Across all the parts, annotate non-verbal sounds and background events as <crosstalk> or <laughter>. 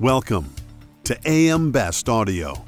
Welcome to AM Best Audio.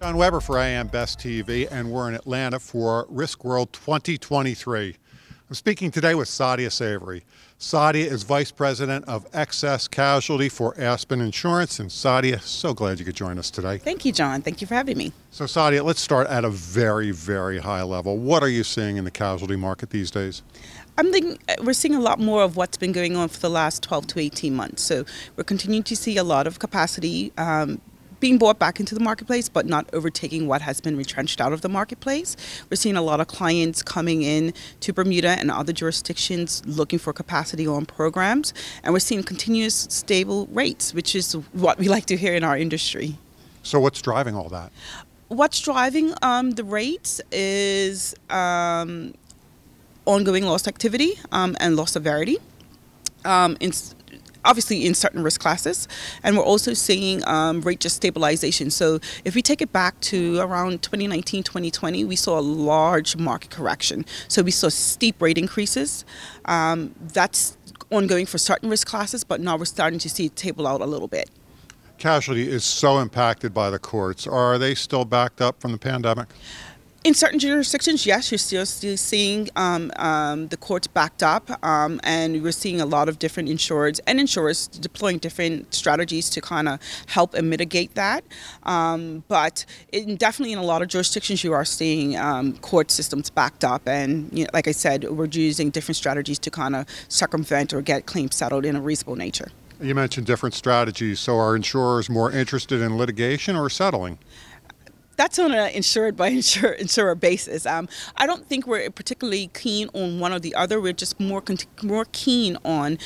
John Weber for AM Best TV, and we're in Atlanta for Riskworld 2023. I'm speaking today with Saadia Savory. Saadia is Vice President of Excess Casualty for Aspen Insurance. And Saadia, so glad you could join us today. Thank you, John. Thank you for having me. So, Saadia, let's start at a very, very high level. What are you seeing in the casualty market these days? I'm thinking uh, we're seeing a lot more of what's been going on for the last 12 to 18 months. So we're continuing to see a lot of capacity um, being brought back into the marketplace, but not overtaking what has been retrenched out of the marketplace. We're seeing a lot of clients coming in to Bermuda and other jurisdictions looking for capacity on programs, and we're seeing continuous stable rates, which is what we like to hear in our industry. So, what's driving all that? What's driving um, the rates is um, ongoing loss activity um, and loss severity. Um, in, obviously in certain risk classes. And we're also seeing um, rate just stabilization. So if we take it back to around 2019 2020 we saw a large market correction. So we saw steep rate increases. Um, that's ongoing for certain risk classes but now we're starting to see it table out a little bit. Casualty is so impacted by the courts. Are they still backed up from the pandemic in certain jurisdictions, yes, you're still, still seeing um, um, the courts backed up, um, and we're seeing a lot of different insurers and insurers deploying different strategies to kind of help and mitigate that. Um, but in, definitely in a lot of jurisdictions, you are seeing um, court systems backed up, and you know, like I said, we're using different strategies to kind of circumvent or get claims settled in a reasonable nature. You mentioned different strategies. So, are insurers more interested in litigation or settling? That's on an insured by <laughs> insurer, insurer basis. Um, I don't think we're particularly keen on one or the other. We're just more more keen on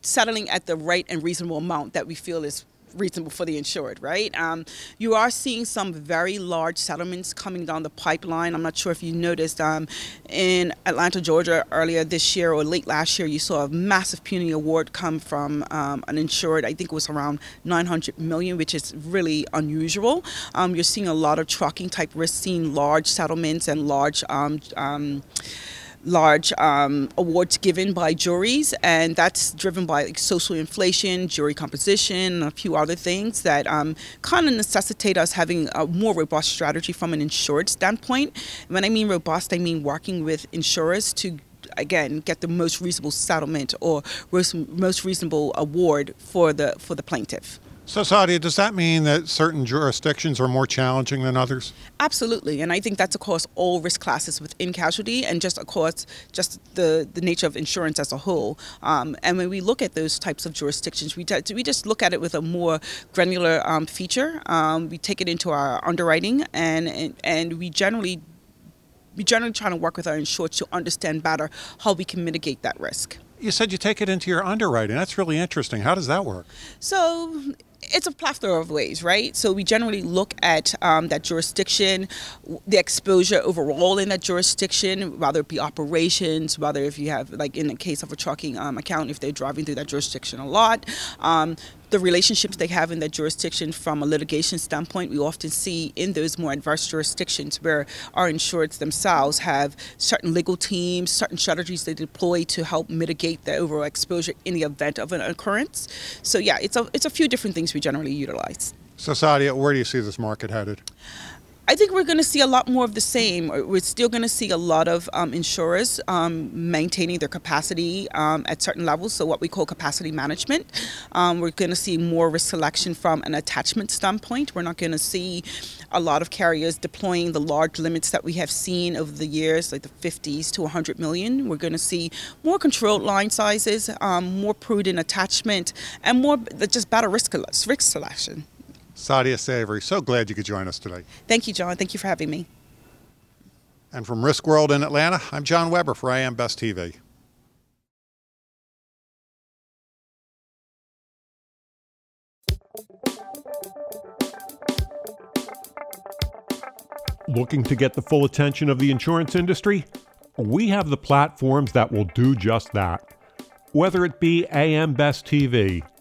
settling at the right and reasonable amount that we feel is reasonable for the insured, right? Um, you are seeing some very large settlements coming down the pipeline. I'm not sure if you noticed um, in Atlanta, Georgia, earlier this year or late last year, you saw a massive puny award come from um, an insured. I think it was around 900 million, which is really unusual. Um, you're seeing a lot of trucking type risks, seeing large settlements and large um, um, large um, awards given by juries, and that's driven by like, social inflation, jury composition, a few other things that um, kind of necessitate us having a more robust strategy from an insured standpoint. When I mean robust, I mean working with insurers to again get the most reasonable settlement or most reasonable award for the for the plaintiff. So, Saadia, does that mean that certain jurisdictions are more challenging than others? Absolutely, and I think that's across all risk classes within casualty, and just across just the, the nature of insurance as a whole. Um, and when we look at those types of jurisdictions, we, we just look at it with a more granular um, feature. Um, we take it into our underwriting, and and, and we generally we generally trying to work with our insured to understand better how we can mitigate that risk. You said you take it into your underwriting. That's really interesting. How does that work? So it's a plethora of ways, right? So we generally look at um, that jurisdiction, the exposure overall in that jurisdiction, whether it be operations, whether if you have, like in the case of a trucking um, account, if they're driving through that jurisdiction a lot, um, the relationships they have in that jurisdiction from a litigation standpoint, we often see in those more adverse jurisdictions where our insureds themselves have certain legal teams, certain strategies they deploy to help mitigate the overall exposure in the event of an occurrence. So yeah, it's a it's a few different things we generally utilize. So Saadia, where do you see this market headed? I think we're going to see a lot more of the same. We're still going to see a lot of um, insurers um, maintaining their capacity um, at certain levels, so what we call capacity management. Um, we're going to see more risk selection from an attachment standpoint. We're not going to see a lot of carriers deploying the large limits that we have seen over the years, like the 50s to 100 million. We're going to see more controlled line sizes, um, more prudent attachment, and more just better risk, risk selection. Saadia Savory, so glad you could join us today. Thank you, John. Thank you for having me. And from Riskworld in Atlanta, I'm John Weber for AM Best TV. Looking to get the full attention of the insurance industry? We have the platforms that will do just that. Whether it be AM Best TV,